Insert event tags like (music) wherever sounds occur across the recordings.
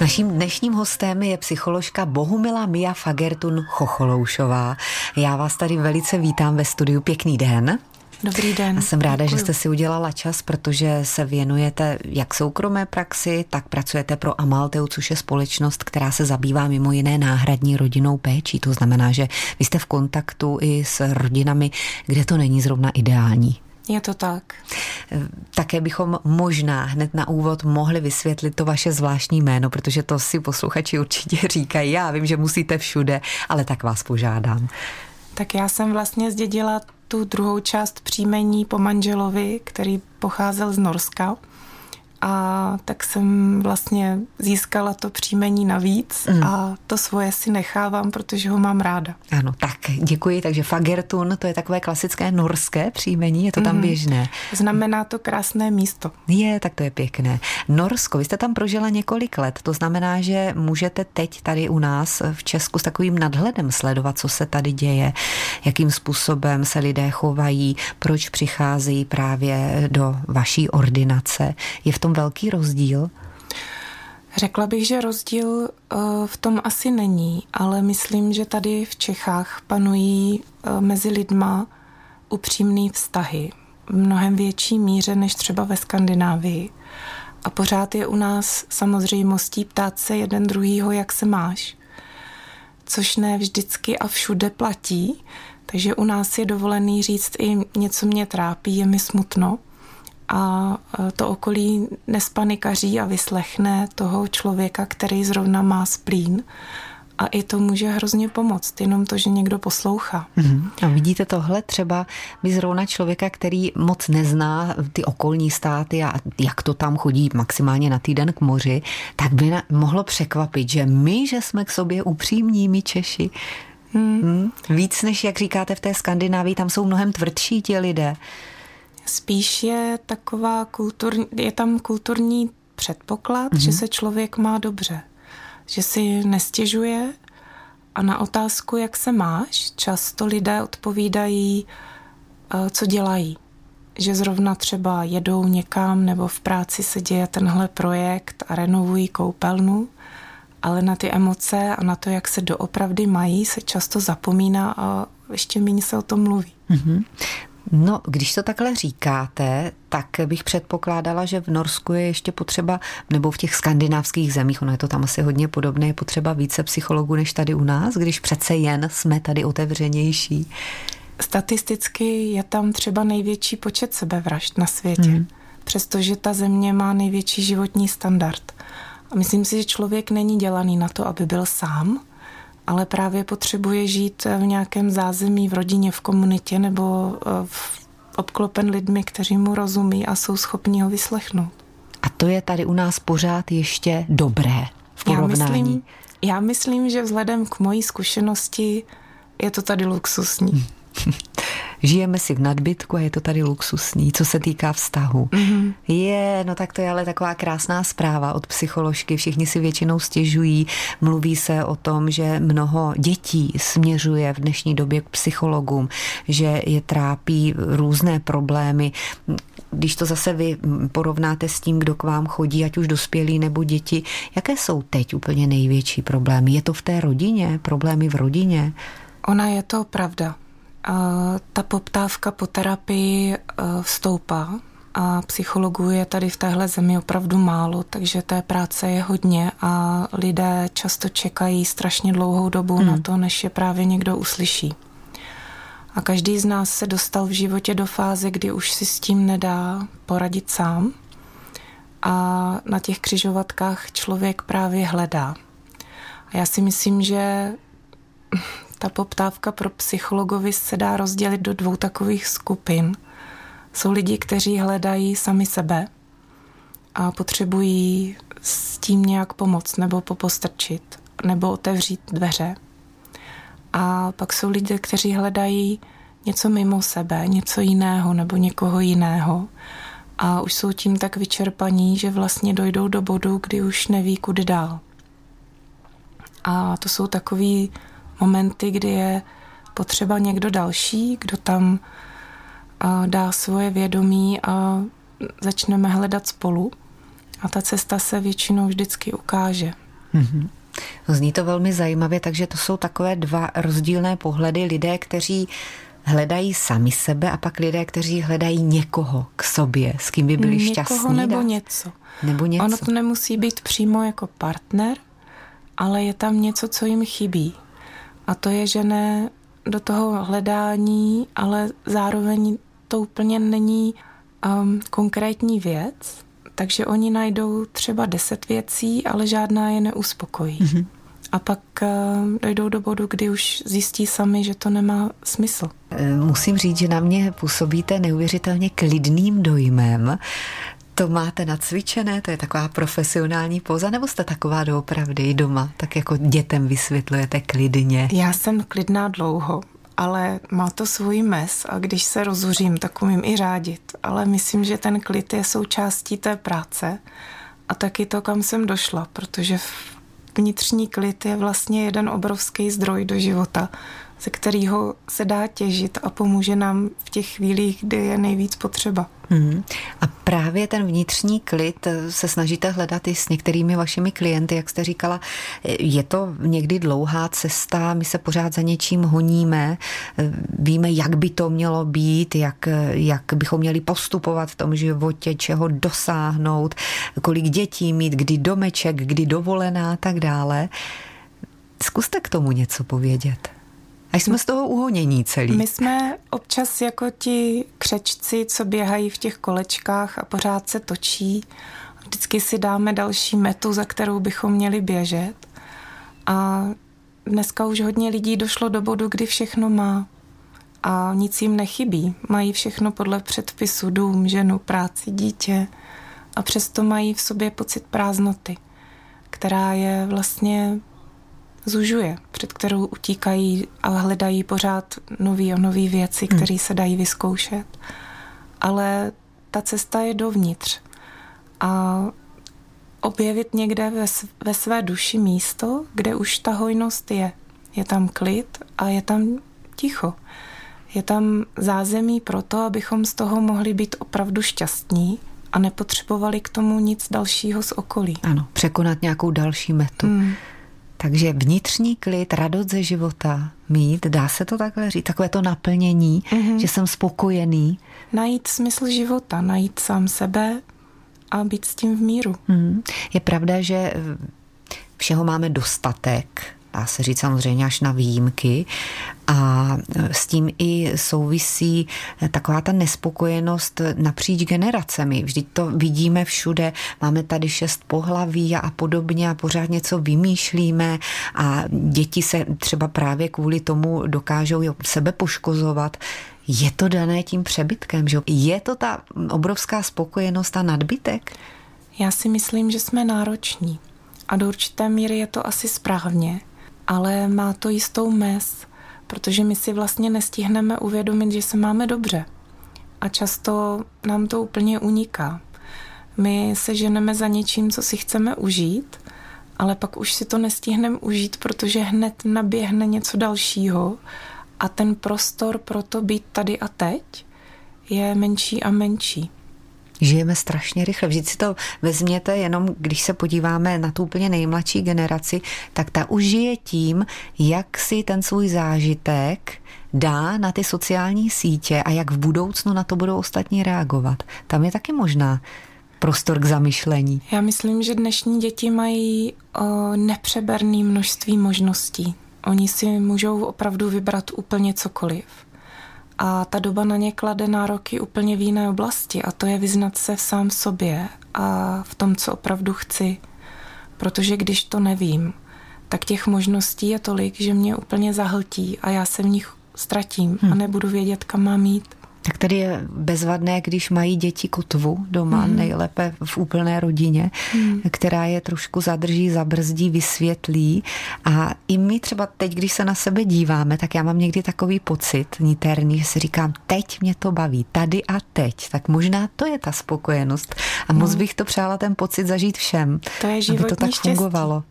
Naším dnešním hostem je psycholožka Bohumila Mia Fagertun Chocholoušová. Já vás tady velice vítám ve studiu. Pěkný den. Dobrý den. A jsem ráda, Děkuji. že jste si udělala čas, protože se věnujete jak soukromé praxi, tak pracujete pro Amalteu, což je společnost, která se zabývá mimo jiné náhradní rodinou péčí. To znamená, že vy jste v kontaktu i s rodinami, kde to není zrovna ideální. Je to tak. Také bychom možná hned na úvod mohli vysvětlit to vaše zvláštní jméno, protože to si posluchači určitě říkají. Já vím, že musíte všude, ale tak vás požádám. Tak já jsem vlastně zdědila tu druhou část příjmení po manželovi, který pocházel z Norska a tak jsem vlastně získala to příjmení navíc mm. a to svoje si nechávám, protože ho mám ráda. Ano, tak děkuji. Takže Fagertun, to je takové klasické norské příjmení, je to tam mm. běžné. Znamená to krásné místo. Je, tak to je pěkné. Norsko, vy jste tam prožila několik let, to znamená, že můžete teď tady u nás v Česku s takovým nadhledem sledovat, co se tady děje, jakým způsobem se lidé chovají, proč přicházejí právě do vaší ordinace. Je v tom velký rozdíl? Řekla bych, že rozdíl eh, v tom asi není, ale myslím, že tady v Čechách panují eh, mezi lidma upřímné vztahy v mnohem větší míře než třeba ve Skandinávii. A pořád je u nás samozřejmostí ptát se jeden druhýho, jak se máš. Což ne vždycky a všude platí, takže u nás je dovolený říct i něco mě trápí, je mi smutno a e, to okolí nespanikaří a vyslechne toho člověka, který zrovna má splín. A i to může hrozně pomoct, jenom to, že někdo poslouchá. Mm-hmm. A vidíte tohle třeba by zrovna člověka, který moc nezná ty okolní státy a jak to tam chodí maximálně na týden k moři, tak by na, mohlo překvapit, že my, že jsme k sobě upřímní, my Češi, Hmm. Hmm. Víc než, jak říkáte, v té Skandinávii, tam jsou mnohem tvrdší ti lidé. Spíš je taková kulturní, je tam kulturní předpoklad, mm-hmm. že se člověk má dobře, že si nestěžuje a na otázku, jak se máš, často lidé odpovídají, eh, co dělají. Že zrovna třeba jedou někam nebo v práci se děje tenhle projekt a renovují koupelnu, ale na ty emoce a na to, jak se doopravdy mají, se často zapomíná a ještě méně se o tom mluví. Mm-hmm. No, když to takhle říkáte, tak bych předpokládala, že v Norsku je ještě potřeba, nebo v těch skandinávských zemích, ono je to tam asi hodně podobné, je potřeba více psychologů než tady u nás, když přece jen jsme tady otevřenější. Statisticky je tam třeba největší počet sebevražd na světě, hmm. přestože ta země má největší životní standard. A myslím si, že člověk není dělaný na to, aby byl sám, ale právě potřebuje žít v nějakém zázemí, v rodině, v komunitě nebo eh, v obklopen lidmi, kteří mu rozumí a jsou schopni ho vyslechnout. A to je tady u nás pořád ještě dobré v porovnání. Já myslím, já myslím že vzhledem k mojí zkušenosti je to tady luxusní. (laughs) žijeme si v nadbytku a je to tady luxusní, co se týká vztahu. Mm-hmm. Je, no tak to je ale taková krásná zpráva od psycholožky. Všichni si většinou stěžují, mluví se o tom, že mnoho dětí směřuje v dnešní době k psychologům, že je trápí různé problémy. Když to zase vy porovnáte s tím, kdo k vám chodí, ať už dospělí nebo děti, jaké jsou teď úplně největší problémy? Je to v té rodině, problémy v rodině? Ona je to pravda ta poptávka po terapii vstoupá e, a psychologů je tady v téhle zemi opravdu málo, takže té práce je hodně a lidé často čekají strašně dlouhou dobu hmm. na to, než je právě někdo uslyší. A každý z nás se dostal v životě do fáze, kdy už si s tím nedá poradit sám. A na těch křižovatkách člověk právě hledá. A já si myslím, že ta poptávka pro psychologovi se dá rozdělit do dvou takových skupin. Jsou lidi, kteří hledají sami sebe a potřebují s tím nějak pomoct nebo popostrčit nebo otevřít dveře. A pak jsou lidé, kteří hledají něco mimo sebe, něco jiného nebo někoho jiného. A už jsou tím tak vyčerpaní, že vlastně dojdou do bodu, kdy už neví, kudy dál. A to jsou takový momenty, kdy je potřeba někdo další, kdo tam dá svoje vědomí a začneme hledat spolu. A ta cesta se většinou vždycky ukáže. Mm-hmm. Zní to velmi zajímavě, takže to jsou takové dva rozdílné pohledy lidé, kteří hledají sami sebe a pak lidé, kteří hledají někoho k sobě, s kým by byli někoho šťastní. nebo něco. Nebo něco. Ono to nemusí být přímo jako partner, ale je tam něco, co jim chybí. A to je, že ne do toho hledání, ale zároveň to úplně není um, konkrétní věc, takže oni najdou třeba deset věcí, ale žádná je neuspokojí. Mm-hmm. A pak uh, dojdou do bodu, kdy už zjistí sami, že to nemá smysl. Musím říct, že na mě působíte neuvěřitelně klidným dojmem. To máte nacvičené, to je taková profesionální poza, nebo jste taková doopravdy doma, tak jako dětem vysvětlujete klidně? Já jsem klidná dlouho, ale má to svůj mes a když se rozuřím, tak umím i řádit. Ale myslím, že ten klid je součástí té práce a taky to, kam jsem došla, protože vnitřní klid je vlastně jeden obrovský zdroj do života, ze kterého se dá těžit a pomůže nám v těch chvílích, kdy je nejvíc potřeba. Hmm. A právě ten vnitřní klid se snažíte hledat i s některými vašimi klienty, jak jste říkala, je to někdy dlouhá cesta, my se pořád za něčím honíme, víme, jak by to mělo být, jak, jak bychom měli postupovat v tom životě, čeho dosáhnout, kolik dětí mít, kdy domeček, kdy dovolená a tak dále. Zkuste k tomu něco povědět. A jsme z toho uhonění celý. My jsme občas jako ti křečci, co běhají v těch kolečkách a pořád se točí. Vždycky si dáme další metu, za kterou bychom měli běžet. A dneska už hodně lidí došlo do bodu, kdy všechno má a nic jim nechybí. Mají všechno podle předpisu, dům, ženu, práci, dítě a přesto mají v sobě pocit prázdnoty, která je vlastně zužuje, před kterou utíkají a hledají pořád nový a nový věci, hmm. které se dají vyzkoušet. Ale ta cesta je dovnitř. A objevit někde ve, ve své duši místo, kde už ta hojnost je. Je tam klid a je tam ticho. Je tam zázemí pro to, abychom z toho mohli být opravdu šťastní a nepotřebovali k tomu nic dalšího z okolí. Ano, překonat nějakou další metu. Hmm. Takže vnitřní klid, radost ze života mít, dá se to takhle říct, takové to naplnění, mm-hmm. že jsem spokojený. Najít smysl života, najít sám sebe a být s tím v míru. Mm. Je pravda, že všeho máme dostatek, dá se říct samozřejmě až na výjimky. A s tím i souvisí taková ta nespokojenost napříč generacemi. Vždyť to vidíme všude, máme tady šest pohlaví a podobně a pořád něco vymýšlíme a děti se třeba právě kvůli tomu dokážou sebe poškozovat. Je to dané tím přebytkem, že je to ta obrovská spokojenost a nadbytek? Já si myslím, že jsme nároční. A do určité míry je to asi správně, ale má to jistou mez, protože my si vlastně nestihneme uvědomit, že se máme dobře. A často nám to úplně uniká. My se ženeme za něčím, co si chceme užít, ale pak už si to nestihneme užít, protože hned naběhne něco dalšího a ten prostor pro to být tady a teď je menší a menší žijeme strašně rychle. Vždyť si to vezměte jenom, když se podíváme na tu úplně nejmladší generaci, tak ta už žije tím, jak si ten svůj zážitek dá na ty sociální sítě a jak v budoucnu na to budou ostatní reagovat. Tam je taky možná prostor k zamyšlení. Já myslím, že dnešní děti mají o, nepřeberné množství možností. Oni si můžou opravdu vybrat úplně cokoliv a ta doba na ně klade nároky úplně v jiné oblasti a to je vyznat se v sám sobě a v tom, co opravdu chci. Protože když to nevím, tak těch možností je tolik, že mě úplně zahltí a já se v nich ztratím hmm. a nebudu vědět, kam mám jít. Tak tady je bezvadné, když mají děti kotvu doma, mm. nejlépe v úplné rodině, mm. která je trošku zadrží, zabrzdí, vysvětlí. A i my třeba teď, když se na sebe díváme, tak já mám někdy takový pocit niterný, že si říkám, teď mě to baví, tady a teď. Tak možná to je ta spokojenost. A moc no. bych to přála ten pocit zažít všem, to je aby to tak štěstí. fungovalo.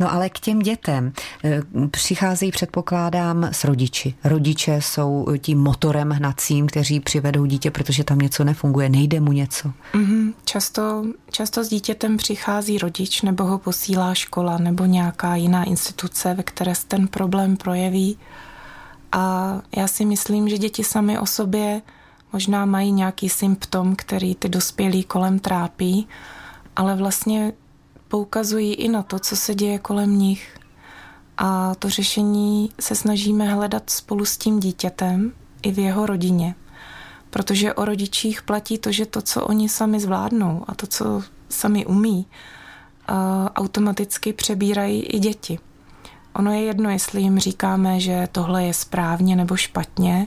No ale k těm dětem eh, přicházejí, předpokládám, s rodiči. Rodiče jsou tím motorem hnacím, kteří přivedou dítě, protože tam něco nefunguje, nejde mu něco. Mm-hmm. Často, často s dítětem přichází rodič, nebo ho posílá škola, nebo nějaká jiná instituce, ve které se ten problém projeví. A já si myslím, že děti sami o sobě možná mají nějaký symptom, který ty dospělí kolem trápí, ale vlastně poukazují i na to, co se děje kolem nich. A to řešení se snažíme hledat spolu s tím dítětem i v jeho rodině. Protože o rodičích platí to, že to, co oni sami zvládnou a to, co sami umí, automaticky přebírají i děti. Ono je jedno, jestli jim říkáme, že tohle je správně nebo špatně,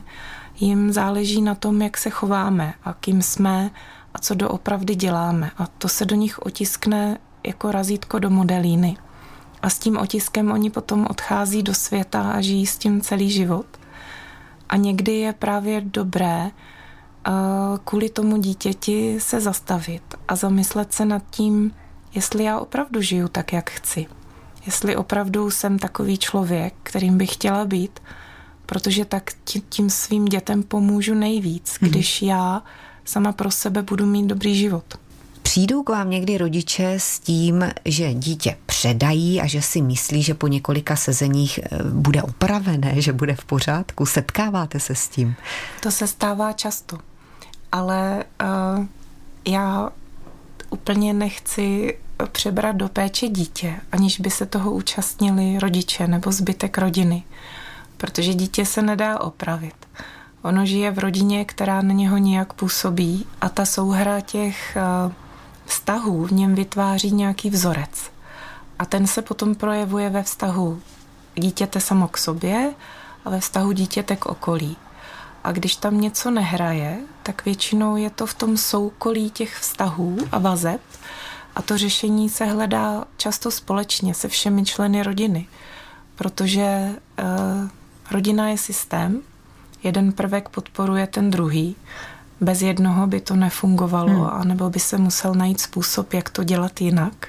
jim záleží na tom, jak se chováme a kým jsme a co doopravdy děláme. A to se do nich otiskne jako razítko do modelíny. A s tím otiskem oni potom odchází do světa a žijí s tím celý život. A někdy je právě dobré kvůli tomu dítěti se zastavit a zamyslet se nad tím, jestli já opravdu žiju tak, jak chci. Jestli opravdu jsem takový člověk, kterým bych chtěla být, protože tak tím svým dětem pomůžu nejvíc, mhm. když já sama pro sebe budu mít dobrý život. Přijdou k vám někdy rodiče s tím, že dítě předají a že si myslí, že po několika sezeních eh, bude opravené, že bude v pořádku? Setkáváte se s tím? To se stává často, ale uh, já úplně nechci přebrat do péče dítě, aniž by se toho účastnili rodiče nebo zbytek rodiny, protože dítě se nedá opravit. Ono žije v rodině, která na něho nějak působí a ta souhra těch uh, vztahů v něm vytváří nějaký vzorec. A ten se potom projevuje ve vztahu dítěte samo k sobě a ve vztahu dítěte k okolí. A když tam něco nehraje, tak většinou je to v tom soukolí těch vztahů a vazeb a to řešení se hledá často společně se všemi členy rodiny, protože e, rodina je systém, jeden prvek podporuje ten druhý bez jednoho by to nefungovalo, hmm. anebo by se musel najít způsob, jak to dělat jinak.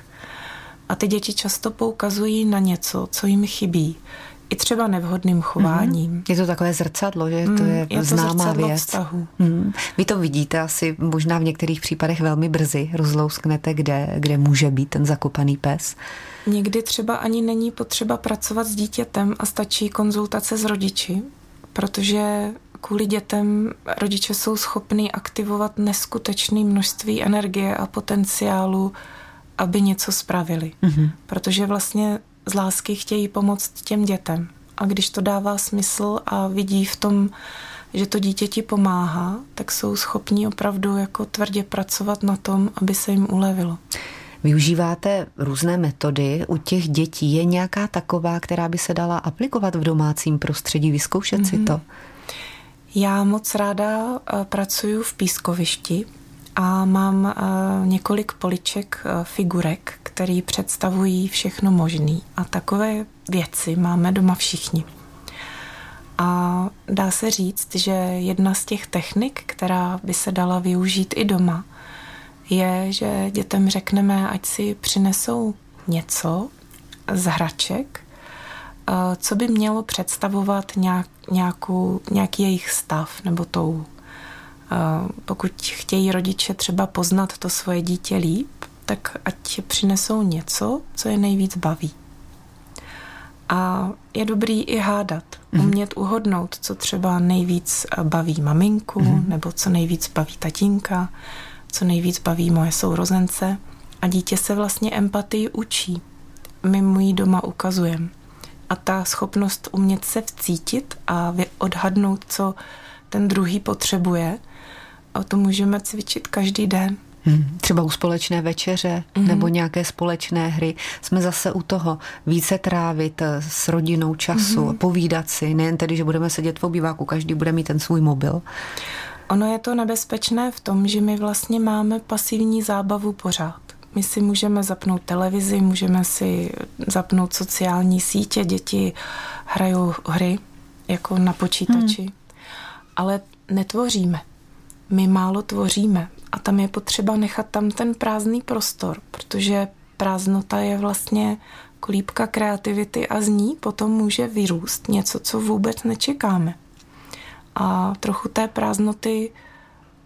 A ty děti často poukazují na něco, co jim chybí. I třeba nevhodným chováním. Hmm. Je to takové zrcadlo, že to je, je to známá věc. Vztahu. Hmm. Vy to vidíte asi možná v některých případech velmi brzy. Rozlousknete, kde, kde může být ten zakopaný pes. Někdy třeba ani není potřeba pracovat s dítětem a stačí konzultace s rodiči, protože kvůli dětem rodiče jsou schopní aktivovat neskutečné množství energie a potenciálu, aby něco spravili. Mm-hmm. Protože vlastně z lásky chtějí pomoct těm dětem. A když to dává smysl a vidí v tom, že to dítě ti pomáhá, tak jsou schopní opravdu jako tvrdě pracovat na tom, aby se jim ulevilo. Využíváte různé metody. U těch dětí je nějaká taková, která by se dala aplikovat v domácím prostředí, vyzkoušet mm-hmm. si mhm. to? Já moc ráda eh, pracuji v pískovišti a mám eh, několik poliček eh, figurek, které představují všechno možné. A takové věci máme doma všichni. A dá se říct, že jedna z těch technik, která by se dala využít i doma, je, že dětem řekneme, ať si přinesou něco z hraček, co by mělo představovat nějak, nějakou, nějaký jejich stav nebo tou. Pokud chtějí rodiče třeba poznat to svoje dítě líp, tak ať přinesou něco, co je nejvíc baví. A je dobrý i hádat, mm. umět uhodnout, co třeba nejvíc baví maminku, mm. nebo co nejvíc baví tatínka, co nejvíc baví moje sourozence. A dítě se vlastně empatii učí. My mu ji doma ukazujeme a ta schopnost umět se vcítit a odhadnout, co ten druhý potřebuje, a to můžeme cvičit každý den. Hmm, třeba u společné večeře hmm. nebo nějaké společné hry. Jsme zase u toho více trávit eh, s rodinou času, hmm. povídat si, nejen tedy, že budeme sedět v obýváku, každý bude mít ten svůj mobil. Ono je to nebezpečné v tom, že my vlastně máme pasivní zábavu pořád. My si můžeme zapnout televizi, můžeme si zapnout sociální sítě, děti hrajou hry jako na počítači, hmm. ale netvoříme. My málo tvoříme a tam je potřeba nechat tam ten prázdný prostor, protože prázdnota je vlastně kolíbka kreativity a z ní potom může vyrůst něco, co vůbec nečekáme. A trochu té prázdnoty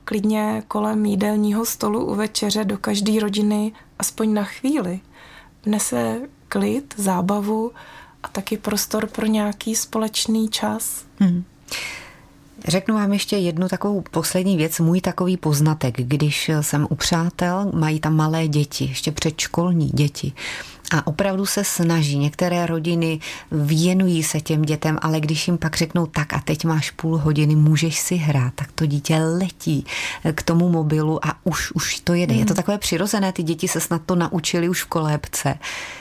klidně kolem jídelního stolu u večeře do každé rodiny aspoň na chvíli vnese klid, zábavu a taky prostor pro nějaký společný čas. Hmm. Řeknu vám ještě jednu takovou poslední věc, můj takový poznatek, když jsem u přátel, mají tam malé děti, ještě předškolní děti a opravdu se snaží. Některé rodiny věnují se těm dětem, ale když jim pak řeknou tak a teď máš půl hodiny, můžeš si hrát, tak to dítě letí k tomu mobilu a už, už to jede. Mm. Je to hmm. takové přirozené, ty děti se snad to naučili už v kolébce.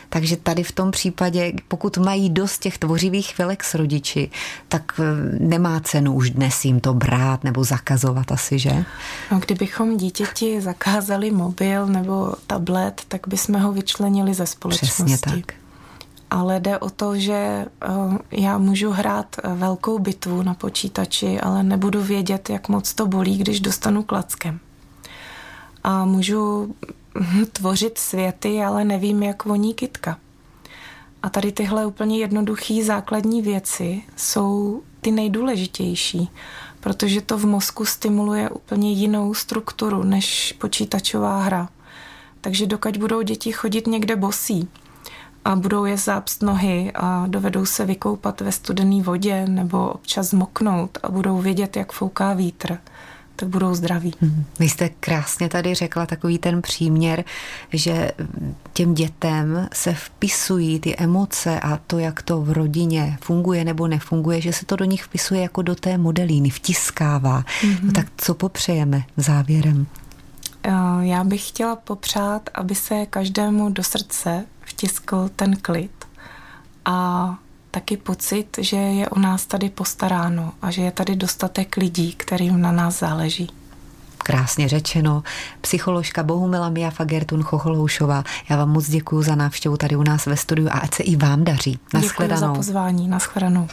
Takže tady v tom případě, pokud mají dost těch tvořivých chvilek s rodiči, tak eh, nemá cenu už dnes jim to brát nebo zakazovat asi, že? No, kdybychom dítěti zakázali mobil nebo tablet, tak bychom ho vyčlenili ze společnosti. Přesně tak. Ale jde o to, že eh, já můžu hrát eh, velkou bitvu na počítači, ale nebudu vědět, jak moc to bolí, když dostanu klackem. A můžu tvořit světy, ale nevím, jak voní kytka. A tady tyhle úplně jednoduché základní věci jsou ty nejdůležitější, protože to v mozku stimuluje úplně jinou strukturu než počítačová hra. Takže dokud budou děti chodit někde bosí a budou je zápst nohy a dovedou se vykoupat ve studené vodě nebo občas zmoknout a budou vědět, jak fouká vítr, tak budou zdraví. Hmm. Vy jste krásně tady řekla takový ten příměr, že těm dětem se vpisují ty emoce a to, jak to v rodině funguje nebo nefunguje, že se to do nich vpisuje jako do té modelíny, vtiskává. Mm-hmm. No tak co popřejeme závěrem? Eh, já bych chtěla popřát, aby se každému do srdce vtiskl ten klid a taky pocit, že je o nás tady postaráno a že je tady dostatek lidí, kterým na nás záleží. Krásně řečeno. Psycholožka Bohumila Mia Fagertun Chocholoušová. Já vám moc děkuji za návštěvu tady u nás ve studiu a ať se i vám daří. Děkuji za pozvání. Naschledanou.